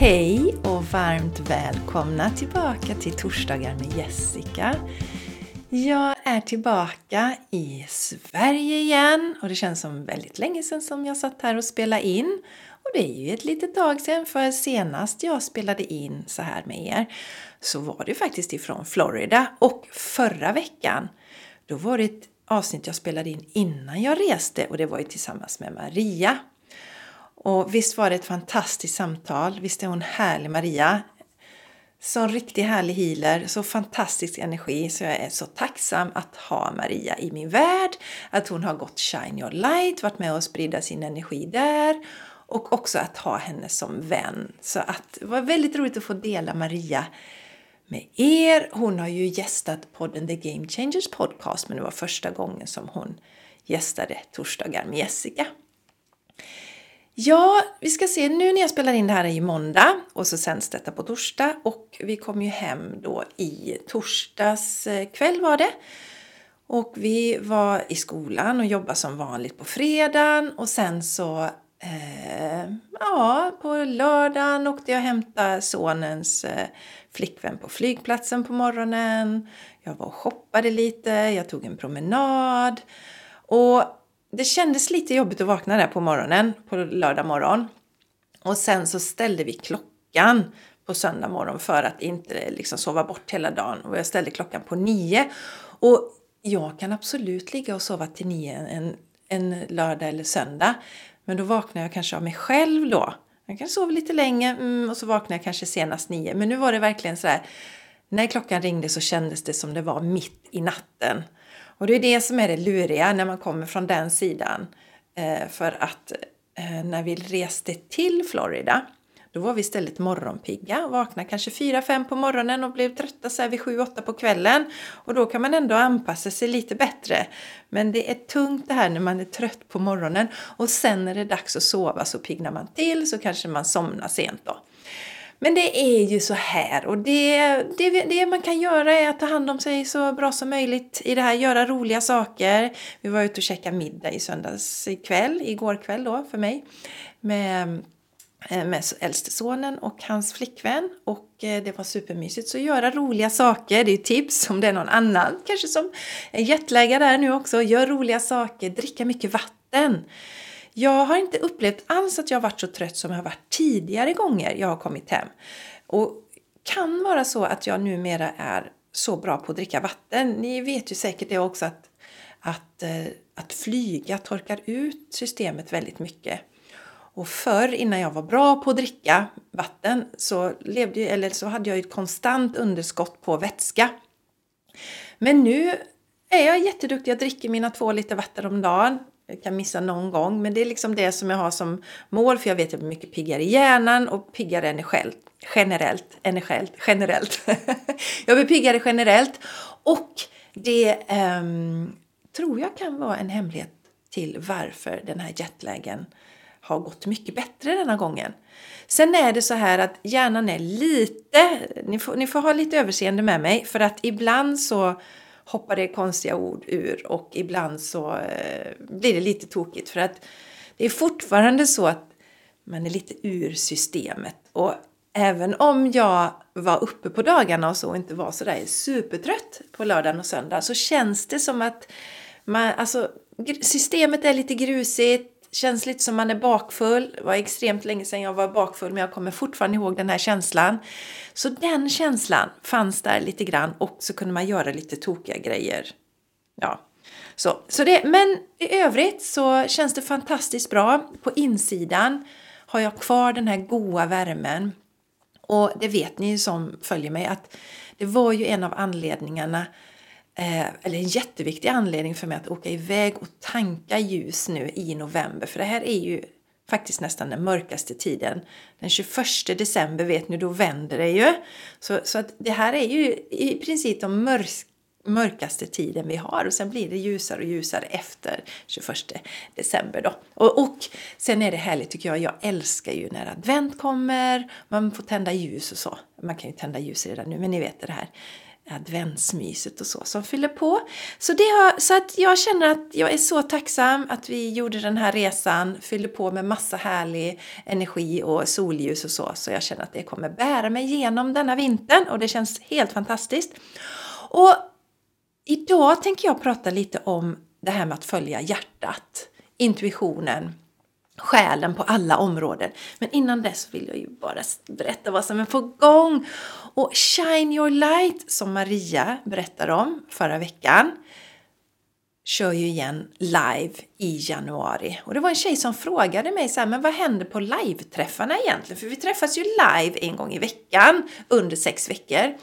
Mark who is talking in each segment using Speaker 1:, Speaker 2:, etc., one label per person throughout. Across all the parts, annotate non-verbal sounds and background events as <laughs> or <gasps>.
Speaker 1: Hej och varmt välkomna tillbaka till Torsdagar med Jessica. Jag är tillbaka i Sverige igen och det känns som väldigt länge sedan som jag satt här och spelade in. Och det är ju ett litet tag sedan för senast jag spelade in så här med er så var det faktiskt ifrån Florida och förra veckan då var det ett avsnitt jag spelade in innan jag reste och det var ju tillsammans med Maria. Och visst var det ett fantastiskt samtal, visst är hon härlig Maria? Sån riktigt härlig healer, så fantastisk energi så jag är så tacksam att ha Maria i min värld, att hon har gått Shine Your Light, varit med och sprida sin energi där och också att ha henne som vän. Så att det var väldigt roligt att få dela Maria med er. Hon har ju gästat podden The Game Changers Podcast men det var första gången som hon gästade Torsdagar med Jessica. Ja, vi ska se. Nu när jag spelar in det här är ju måndag och så sänds detta på torsdag och vi kom ju hem då i torsdags eh, kväll var det. Och vi var i skolan och jobbade som vanligt på fredagen och sen så eh, ja, på lördagen åkte jag och hämtade sonens eh, flickvän på flygplatsen på morgonen. Jag var och shoppade lite, jag tog en promenad. Och det kändes lite jobbigt att vakna där på morgonen, på lördag morgon. Och sen så ställde vi klockan på söndag morgon för att inte liksom sova bort hela dagen. Och jag ställde klockan på nio. Och jag kan absolut ligga och sova till nio en, en lördag eller söndag. Men då vaknar jag kanske av mig själv då. Jag kan sova lite länge mm, och så vaknar jag kanske senast nio. Men nu var det verkligen så här. När klockan ringde så kändes det som det var mitt i natten. Och det är det som är det luriga när man kommer från den sidan. Eh, för att eh, när vi reste till Florida då var vi istället morgonpigga, vaknade kanske 4-5 på morgonen och blev trötta så här vid 7-8 på kvällen. Och då kan man ändå anpassa sig lite bättre. Men det är tungt det här när man är trött på morgonen och sen när det är dags att sova så piggnar man till så kanske man somnar sent då. Men det är ju så här och det, det, det man kan göra är att ta hand om sig så bra som möjligt i det här, göra roliga saker. Vi var ute och käkade middag i söndags kväll, igår kväll då för mig, med eh, med äldste sonen och hans flickvän och eh, det var supermysigt. Så göra roliga saker, det är ju tips om det är någon annan kanske som är jetlaggad där nu också. Gör roliga saker, dricka mycket vatten. Jag har inte upplevt alls att jag varit så trött som jag har varit tidigare gånger jag har kommit hem. Och kan vara så att jag numera är så bra på att dricka vatten. Ni vet ju säkert det också att, att, eh, att flyga torkar ut systemet väldigt mycket. Och förr, innan jag var bra på att dricka vatten, så, levde, eller så hade jag ett konstant underskott på vätska. Men nu är jag jätteduktig. Jag dricker mina två liter vatten om dagen. Jag kan missa någon gång, men det är liksom det som jag har som mål för jag vet att jag blir mycket piggare i hjärnan och piggare generellt. Generellt, generellt, <laughs> generellt. jag blir piggare generellt och det um, tror jag kan vara en hemlighet till varför den här jetlagen har gått mycket bättre denna gången. Sen är det så här att hjärnan är lite, ni får, ni får ha lite överseende med mig för att ibland så hoppar det konstiga ord ur och ibland så eh, blir det lite tokigt för att det är fortfarande så att man är lite ur systemet. Och även om jag var uppe på dagarna och så och inte var sådär supertrött på lördagen och söndag så känns det som att man, alltså, systemet är lite grusigt Känns lite som man är bakfull. Det var extremt länge sedan jag var bakfull men jag kommer fortfarande ihåg den här känslan. Så den känslan fanns där lite grann och så kunde man göra lite tokiga grejer. Ja, så, så det, men i övrigt så känns det fantastiskt bra. På insidan har jag kvar den här goa värmen. Och det vet ni som följer mig att det var ju en av anledningarna Eh, Eh, eller en jätteviktig anledning för mig att åka iväg och tanka ljus nu i november. För det här är ju faktiskt nästan den mörkaste tiden. Den 21 december vet ni, då vänder det ju. Så, så att det här är ju i princip de mörk, mörkaste tiden vi har och sen blir det ljusare och ljusare efter 21 december då. Och, och sen är det härligt tycker jag, jag älskar ju när advent kommer, man får tända ljus och så. Man kan ju tända ljus redan nu men ni vet det här adventsmyset och så som fyller på. Så, det har, så att jag känner att jag är så tacksam att vi gjorde den här resan, fyllde på med massa härlig energi och solljus och så. Så jag känner att det kommer bära mig igenom denna vintern och det känns helt fantastiskt. Och idag tänker jag prata lite om det här med att följa hjärtat, intuitionen, själen på alla områden. Men innan dess vill jag ju bara berätta vad som är på gång. Och Shine Your Light som Maria berättade om förra veckan kör ju igen live i januari. Och det var en tjej som frågade mig så här, men vad händer på live-träffarna egentligen? För vi träffas ju live en gång i veckan under sex veckor.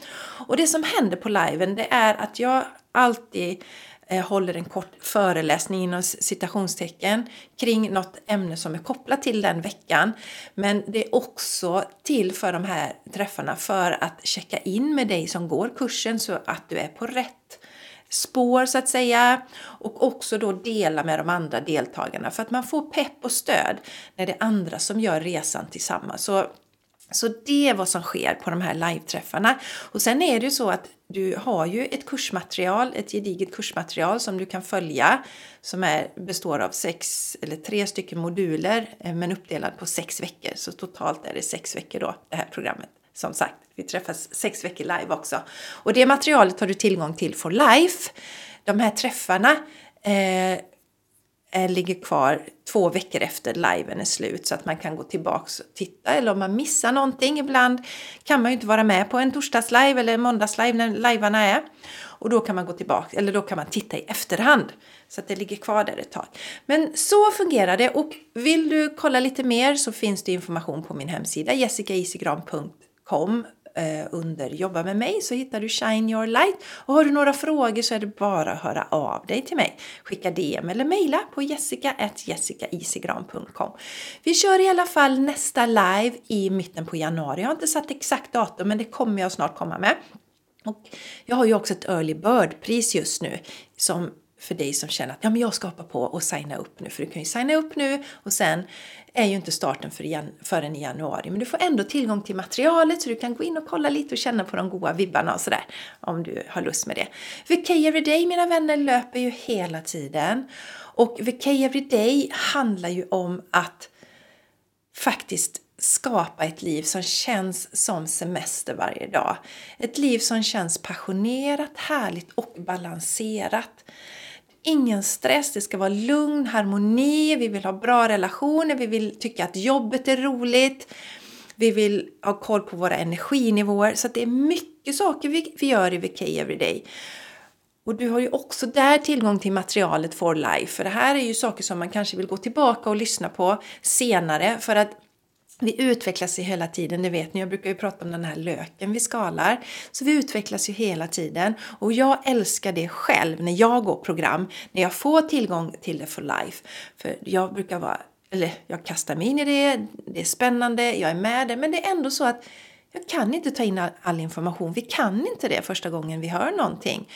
Speaker 1: Och det som händer på liven det är att jag alltid Eh, håller en kort föreläsning inom citationstecken kring något ämne som är kopplat till den veckan. Men det är också till för de här träffarna för att checka in med dig som går kursen så att du är på rätt spår så att säga och också då dela med de andra deltagarna för att man får pepp och stöd när det är andra som gör resan tillsammans. Så så det är vad som sker på de här live-träffarna. Och sen är det ju så att du har ju ett kursmaterial, ett gediget kursmaterial som du kan följa som är, består av sex eller tre stycken moduler eh, men uppdelad på sex veckor. Så totalt är det sex veckor då, det här programmet. Som sagt, vi träffas sex veckor live också. Och det materialet har du tillgång till for life. De här träffarna Eh, Eh, ligger kvar två veckor efter liven är slut så att man kan gå tillbaks och titta eller om man missar någonting. Ibland kan man ju inte vara med på en torsdagslive eller måndagslive när livearna är. Och då kan man gå tillbaka, eller då kan man titta i efterhand. Så att det ligger kvar där ett tag. Men så fungerar det och vill du kolla lite mer så finns det information på min hemsida jessicaisigran.com Eh, under Jobba med mig så hittar du Shine Your Light. Och har du några frågor så är det bara att höra av dig till mig. Skicka DM eller mejla på jessica.jessicaisigran.com Vi kör i alla fall nästa live i mitten på januari. Jag har inte satt exakt datum men det kommer jag snart komma med. Och jag har ju också ett early bird-pris just nu som för dig som känner att ja, men jag ska hoppa på och signa upp nu. För du kan ju signa upp nu och sen är ju inte starten för igen, förrän i januari. Men du får ändå tillgång till materialet så du kan gå in och kolla lite och känna på de goda vibbarna och sådär. Om du har lust med det. VK Everyday mina vänner löper ju hela tiden. Och VK Everyday handlar ju om att faktiskt skapa ett liv som känns som semester varje dag. Ett liv som känns passionerat, härligt och balanserat ingen stress, det ska vara lugn, harmoni, vi vill ha bra relationer, vi vill tycka att jobbet är roligt. Vi vill ha koll på våra energinivåer. Så det är mycket saker vi, vi gör i VK Everyday. Och du har ju också där tillgång till materialet for life. För det här är ju saker som man kanske vill gå tillbaka och lyssna på senare. För att vi utvecklas ju hela tiden, det vet ni. Jag brukar ju prata om den här löken vi skalar. Så vi utvecklas ju hela tiden. Och jag älskar det själv när jag går program, när jag får tillgång till det for life. För jag brukar vara, eller jag kastar mig in i det, det är spännande, jag är med det. Men det är ändå så att jag kan inte ta in all information. Vi kan inte det första gången vi hör någonting.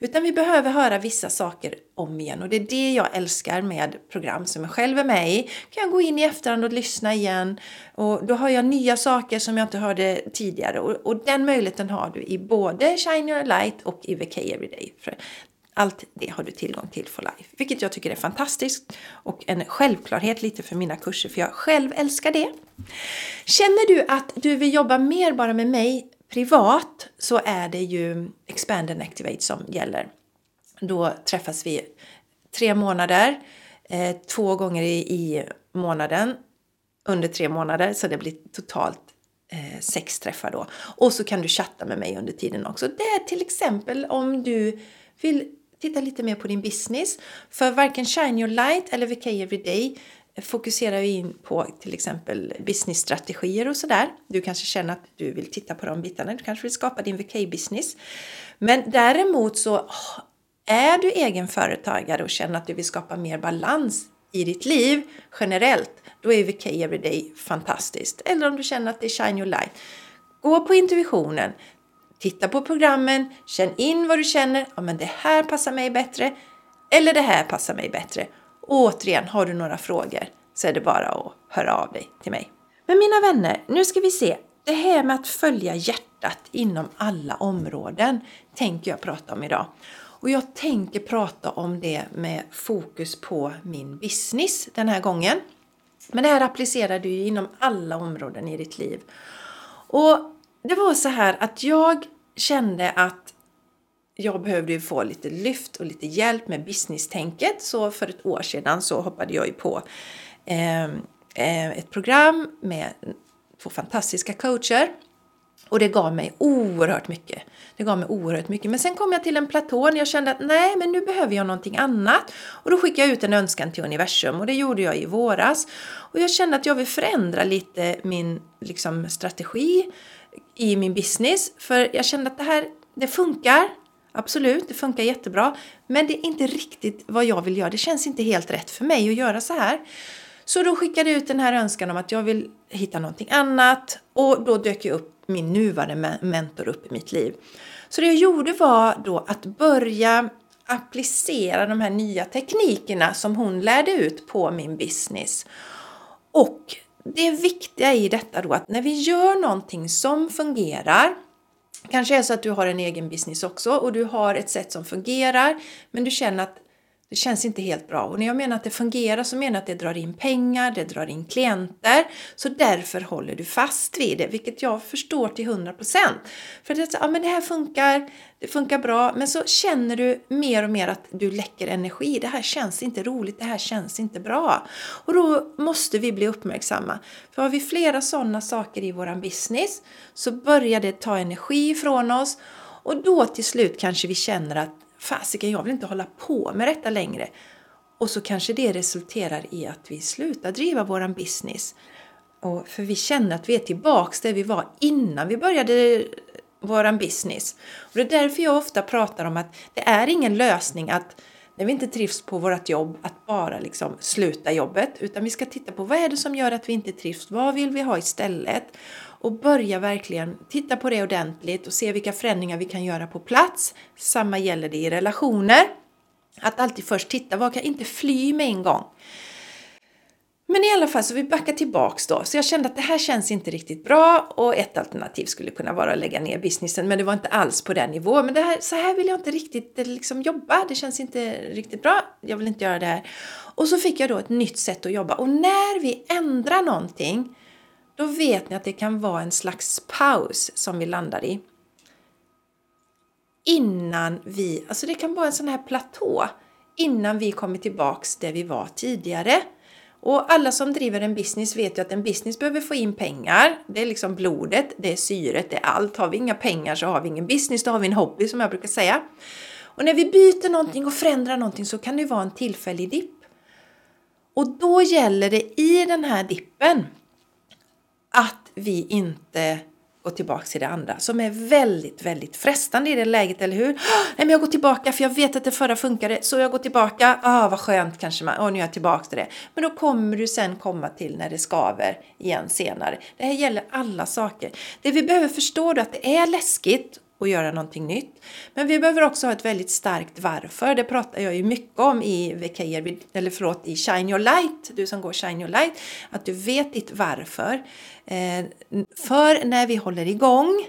Speaker 1: Utan vi behöver höra vissa saker om igen och det är det jag älskar med program som jag själv är med i. kan jag gå in i efterhand och lyssna igen och då hör jag nya saker som jag inte hörde tidigare och, och den möjligheten har du i både Shine Your Light och i VK Everyday. För allt det har du tillgång till for life, vilket jag tycker är fantastiskt och en självklarhet lite för mina kurser för jag själv älskar det. Känner du att du vill jobba mer bara med mig privat så är det ju Expand and Activate som gäller. Då träffas vi tre månader, eh, två gånger i, i, månaden under tre månader så det blir totalt eh, sex träffar då. Och så kan du chatta med mig under tiden också. Det är till exempel om du vill titta lite mer på din business. För varken Shine Your Light eller VK Everyday fokuserar vi in på till exempel businessstrategier och sådär. Du kanske känner att du vill titta på de bitarna. Du kanske vill skapa din VK-business. Men däremot så är du egen företagare och känner att du vill skapa mer balans i ditt liv generellt, då är VK Everyday fantastiskt. Eller om du känner att det är Shine Your Light. Gå på intuitionen, titta på programmen, känn in vad du känner. Ja, men det här passar mig bättre. Eller det här passar mig bättre. Och återigen, har du några frågor så är det bara att höra av dig till mig. Men mina vänner, nu ska vi se. det här med att följa hjärtat inom alla områden tänker jag prata om idag. Och jag tänker prata om det med fokus på min business den här gången. Men det här applicerar du ju inom alla områden i ditt liv. Och det var så här att jag kände att jag behövde ju få lite lyft och lite hjälp med business-tänket. Så för ett år sedan så hoppade jag ju på ehm, eh ett program med två fantastiska coacher. Och det gav mig oerhört mycket. Det gav mig oerhört mycket. Men sen kom jag till en platå när jag kände att nej, men nu behöver jag någonting annat. Och då skickade jag ut en önskan till universum och det gjorde jag i våras. Och jag kände att jag vill förändra lite min liksom, strategi i min business. För jag kände att det här, det funkar. Absolut, det funkar jättebra. Men det är inte riktigt vad jag vill göra. Det känns inte helt rätt för mig att göra så här. Så då skickade jag ut den här önskan om att jag vill hitta någonting annat och då dök ju upp min nuvarande mentor upp i mitt liv. Så det jag gjorde var då att börja applicera de här nya teknikerna som hon lärde ut på min business. Och det viktiga i detta då att när vi gör någonting som fungerar Kanske är så att du har en egen business också och du har ett sätt som fungerar men du känner att det känns inte helt bra. Och när jag menar att det fungerar så menar jag att det drar in pengar, det drar in klienter. Så därför håller du fast vid det, vilket jag förstår till 100%. För det, ja, men det här funkar, det funkar bra, men så känner du mer och mer att du läcker energi. Det här känns inte roligt, det här känns inte bra. Och då måste vi bli uppmärksamma. För har vi flera sådana saker i våran business så börjar det ta energi från oss och då till slut kanske vi känner att fasiken, jag vill inte hålla på med detta längre. Och så kanske det resulterar i att vi slutar driva våran business. Och för vi känner att vi är tillbaks där vi var innan vi började våran business. Och det är därför jag ofta pratar om att det är ingen lösning att när vi inte trivs på vårt jobb att bara liksom sluta jobbet utan vi ska titta på vad är det som gör att vi inte trivs? Vad vill vi ha istället? Och börja verkligen titta på det ordentligt och se vilka förändringar vi kan göra på plats. Samma gäller det i relationer. Att alltid först titta, vad kan inte fly med en gång? Men i alla fall så vi backar tillbaks då. Så jag kände att det här känns inte riktigt bra och ett alternativ skulle kunna vara att lägga ner businessen men det var inte alls på den nivån. Men det här, så här vill jag inte riktigt eh, liksom jobba. Det känns inte riktigt bra. Jag vill inte göra det här. Och så fick jag då ett nytt sätt att jobba och när vi ändrar någonting då vet ni att det kan vara en slags paus som vi landar i. Innan vi, alltså det kan vara en sån här platå, innan vi kommer tillbaks där vi var tidigare. Och alla som driver en business vet ju att en business behöver få in pengar. Det är liksom blodet, det är syret, det är allt. Har vi inga pengar så har vi ingen business, då har vi en hobby som jag brukar säga. Och när vi byter någonting och förändrar någonting så kan det vara en tillfällig dipp. Och då gäller det i den här dippen att vi inte går tillbaka till det andra som är väldigt, väldigt frestande i det läget, eller hur? <gasps> Nej, men jag går tillbaka för jag vet att det förra funkade, så jag går tillbaka. Ah, vad skönt kanske man, och nu är jag tillbaka till det. Men då kommer du sen komma till när det skaver igen senare. Det här gäller alla saker. Det vi behöver förstå är att det är läskigt och göra någonting nytt. Men vi behöver också ha ett väldigt starkt varför. Det pratar jag ju mycket om i VKR, eller förlåt, i Shine Your Light, du som går Shine Your Light, att du vet ditt varför. Eh, för när vi håller igång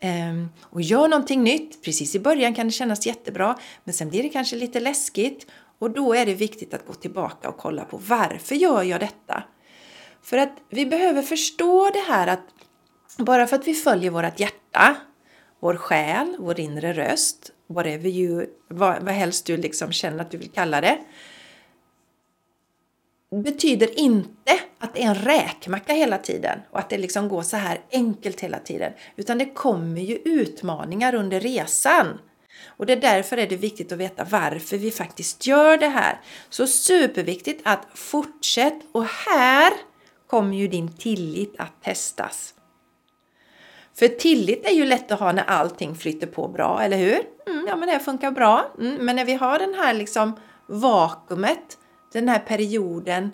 Speaker 1: ehm, och gör någonting nytt, precis i början kan det kännas jättebra, men sen blir det kanske lite läskigt och då är det viktigt att gå tillbaka och kolla på varför gör jag detta? För att vi behöver förstå det här att bara för att vi följer vårt hjärta vår själ, vår inre röst, whatever you, vad, vad helst du liksom känner att du vill kalla det, betyder inte att det är en räkmacka hela tiden och att det liksom går så här enkelt hela tiden. Utan det kommer ju utmaningar under resan. Och det är därför är det viktigt att veta varför vi faktiskt gör det här. Så superviktigt att fortsätt och här kommer ju din tillit att testas. För tillit är ju lätt att ha när allting flyter på bra, eller hur? Mm, ja, men det funkar bra. Mm, men när vi har den här liksom vakuumet, den här perioden,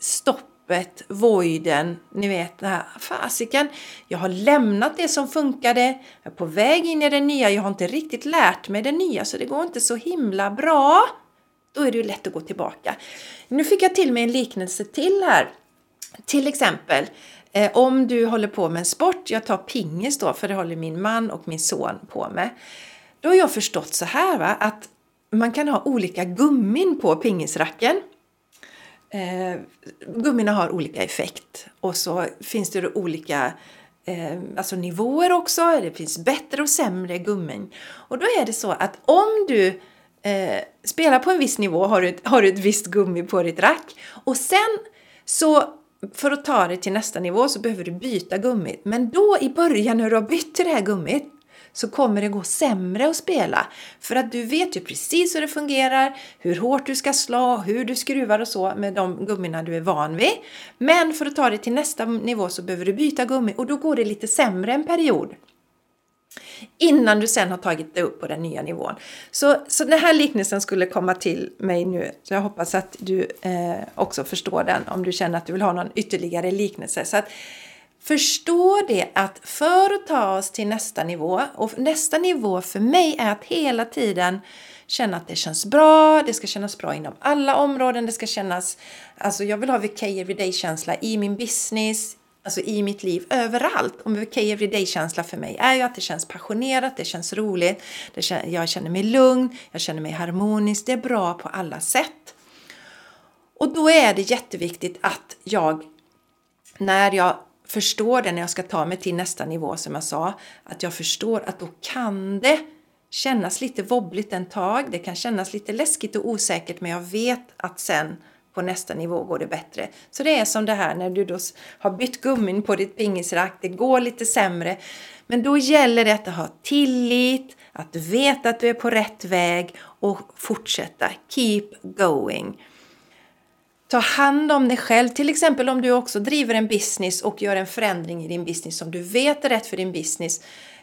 Speaker 1: stoppet, voiden, ni vet den här fasiken. Jag har lämnat det som funkade, jag är på väg in i det nya, jag har inte riktigt lärt mig det nya så det går inte så himla bra. Då är det ju lätt att gå tillbaka. Nu fick jag till mig en liknelse till här till exempel, eh, om du håller på med en sport, jag tar pingis då, för det håller min man och min son på med. Då har jag förstått så här va, att man kan ha olika gummin på pingisracken. Eh, gummina har olika effekt och så finns det olika eh, alltså nivåer också. Det finns bättre och sämre gummin. Och då är det så att om du eh, spelar på en viss nivå har du, har du ett visst gummi på ditt rack och sen så för att ta det till nästa nivå så behöver du byta gummit. Men då i början när du har bytt till det här gummit så kommer det gå sämre att spela. För att du vet ju precis hur det fungerar, hur hårt du ska slå, hur du skruvar och så med de gummina du är van vid. Men för att ta det till nästa nivå så behöver du byta gummi och då går det lite sämre en period. Innan du sen har tagit dig upp på den nya nivån. Så, så den här liknelsen skulle komma till mig nu. Så jag hoppas att du eh, också förstår den om du känner att du vill ha någon ytterligare liknelse. Så att, Förstå det att för att ta oss till nästa nivå, och nästa nivå för mig är att hela tiden känna att det känns bra, det ska kännas bra inom alla områden, det ska kännas, alltså jag vill ha VK Everyday-känsla i min business, alltså i mitt liv, överallt. Och okay Everyday-känsla för mig är ju att det känns passionerat, det känns roligt, det känns, jag känner mig lugn, jag känner mig harmonisk, det är bra på alla sätt. Och då är det jätteviktigt att jag, när jag förstår det när jag ska ta mig till nästa nivå som jag sa. Att jag förstår att då kan det kännas lite vobbligt en tag. Det kan kännas lite läskigt och osäkert men jag vet att sen på nästa nivå går det bättre. Så det är som det här när du då har bytt gummin på ditt pingisrack. Det går lite sämre. Men då gäller det att ha tillit, att veta att du är på rätt väg och fortsätta. Keep going. Ta hand om dig själv, till exempel om du också driver en business och gör en förändring i din business som du vet är rätt för din business.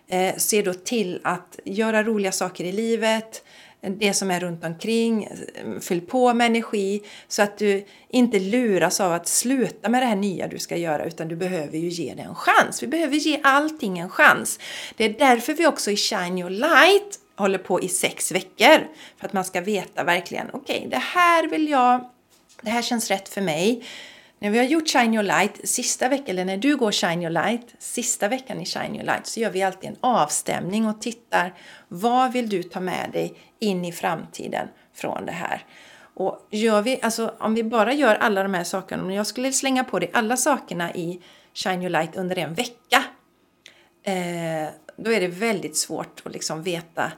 Speaker 1: Eh, se då till att göra roliga saker i livet, det som är runt omkring, eh, fyll på med energi så att du inte luras av att sluta med det här nya du ska göra utan du behöver ju ge det en chans. Vi behöver ge allting en chans. Det är därför vi också i Shine Your Light håller på i sex veckor. För att man ska veta verkligen, okej okay, det här vill jag det här känns rätt för mig. När vi har gjort Shine Your Light sista veckan, eller när du går Shine Your Light sista veckan i Shine Your Light så gör vi alltid en avstämning och tittar vad vill du ta med dig in i framtiden från det här. Och gör vi, alltså om vi bara gör alla de här sakerna, om jag skulle slänga på dig alla sakerna i Shine Your Light under en vecka, eh, då är det väldigt svårt att liksom veta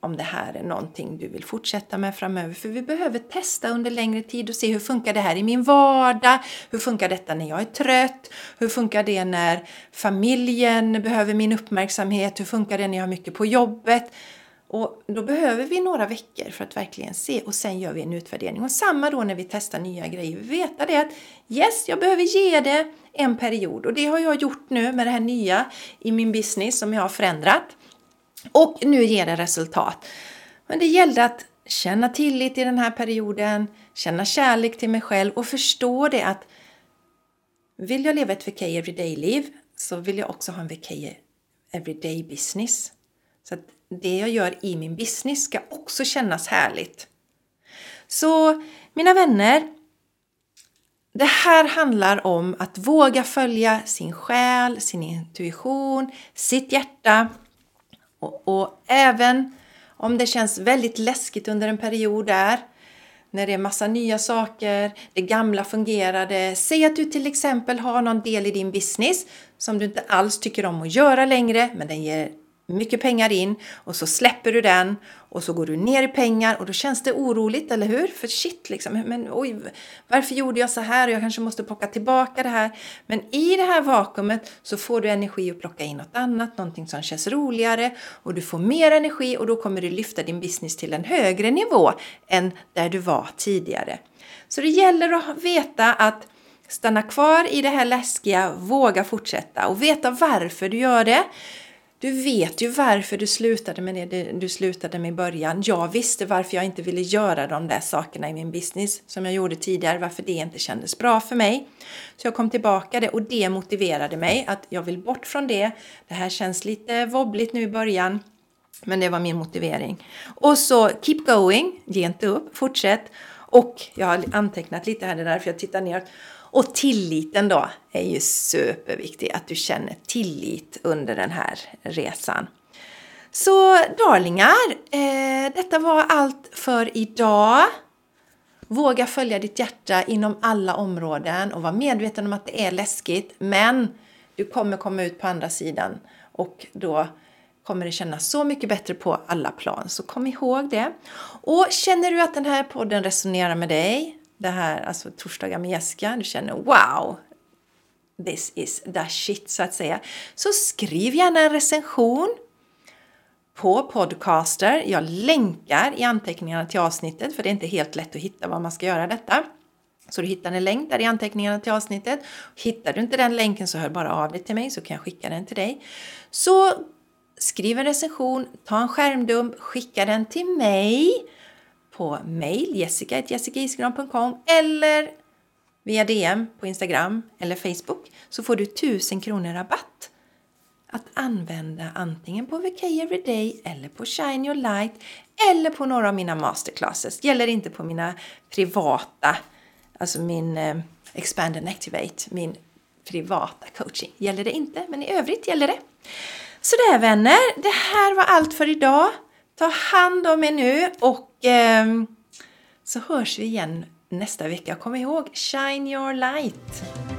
Speaker 1: om det här är någonting du vill fortsätta med framöver. För vi behöver testa under längre tid och se hur funkar det här i min vardag? Hur funkar detta när jag är trött? Hur funkar det när familjen behöver min uppmärksamhet? Hur funkar det när jag har mycket på jobbet? Och då behöver vi några veckor för att verkligen se och sen gör vi en utvärdering. Och samma då när vi testar nya grejer. Vi veta det att yes, jag behöver ge det en period och det har jag gjort nu med det här nya i min business som jag har förändrat. Och nu ger det resultat. Men det gällde att känna tillit i den här perioden, känna kärlek till mig själv och förstå det att vill jag leva ett VK everyday-liv så vill jag också ha en VK everyday business. Så att det jag gör i min business ska också kännas härligt. Så mina vänner, det här handlar om att våga följa sin själ, sin intuition, sitt hjärta och, och även om det känns väldigt läskigt under en period där, när det är massa nya saker, det gamla fungerade. Säg att du till exempel har någon del i din business som du inte alls tycker om att göra längre, men den ger mycket pengar in och så släpper du den och så går du ner i pengar och då känns det oroligt, eller hur? För shit liksom, men oj, varför gjorde jag så här? Jag kanske måste plocka tillbaka det här. Men i det här vakuumet så får du energi att plocka in något annat, någonting som känns roligare och du får mer energi och då kommer du lyfta din business till en högre nivå än där du var tidigare. Så det gäller att veta att stanna kvar i det här läskiga, våga fortsätta och veta varför du gör det. Du vet ju varför du slutade med det du slutade med i början. Jag visste varför jag inte ville göra de där sakerna i min business som jag gjorde tidigare, varför det inte kändes bra för mig. Så jag kom tillbaka det och det motiverade mig att jag vill bort från det. Det här känns lite wobbligt nu i början. Men det var min motivering. Och så keep going, ge inte upp, fortsätt. Och jag har antecknat lite här, det är därför jag tittar ner. Och tilliten då är ju superviktig, att du känner tillit under den här resan. Så darlingar, eh, detta var allt för idag. Våga följa ditt hjärta inom alla områden och var medveten om att det är läskigt, men du kommer komma ut på andra sidan och då kommer det kännas så mycket bättre på alla plan. Så kom ihåg det. Och känner du att den här podden resonerar med dig, det här, alltså torsdagar med Jessica, du känner wow, this is the shit så att säga. Så skriv gärna en recension på Podcaster. Jag länkar i anteckningarna till avsnittet för det är inte helt lätt att hitta var man ska göra detta. Så du hittar en länk där i anteckningarna till avsnittet. Hittar du inte den länken så hör bara av dig till mig så kan jag skicka den till dig. Så skriv en recension, ta en skärmdump, skicka den till mig på mail jessica.jessicaiskran.com eller via DM på Instagram eller Facebook så får du 1000 kronor rabatt att använda antingen på VK Everyday eller på Shine Your Light eller på några av mina masterclasses. Gäller inte på mina privata, alltså min eh, Expand and Activate, min privata coaching. Gäller det inte, men i övrigt gäller det. Sådär vänner, det här var allt för idag. Ta hand om er nu och eh, så hörs vi igen nästa vecka. Kom ihåg, shine your light!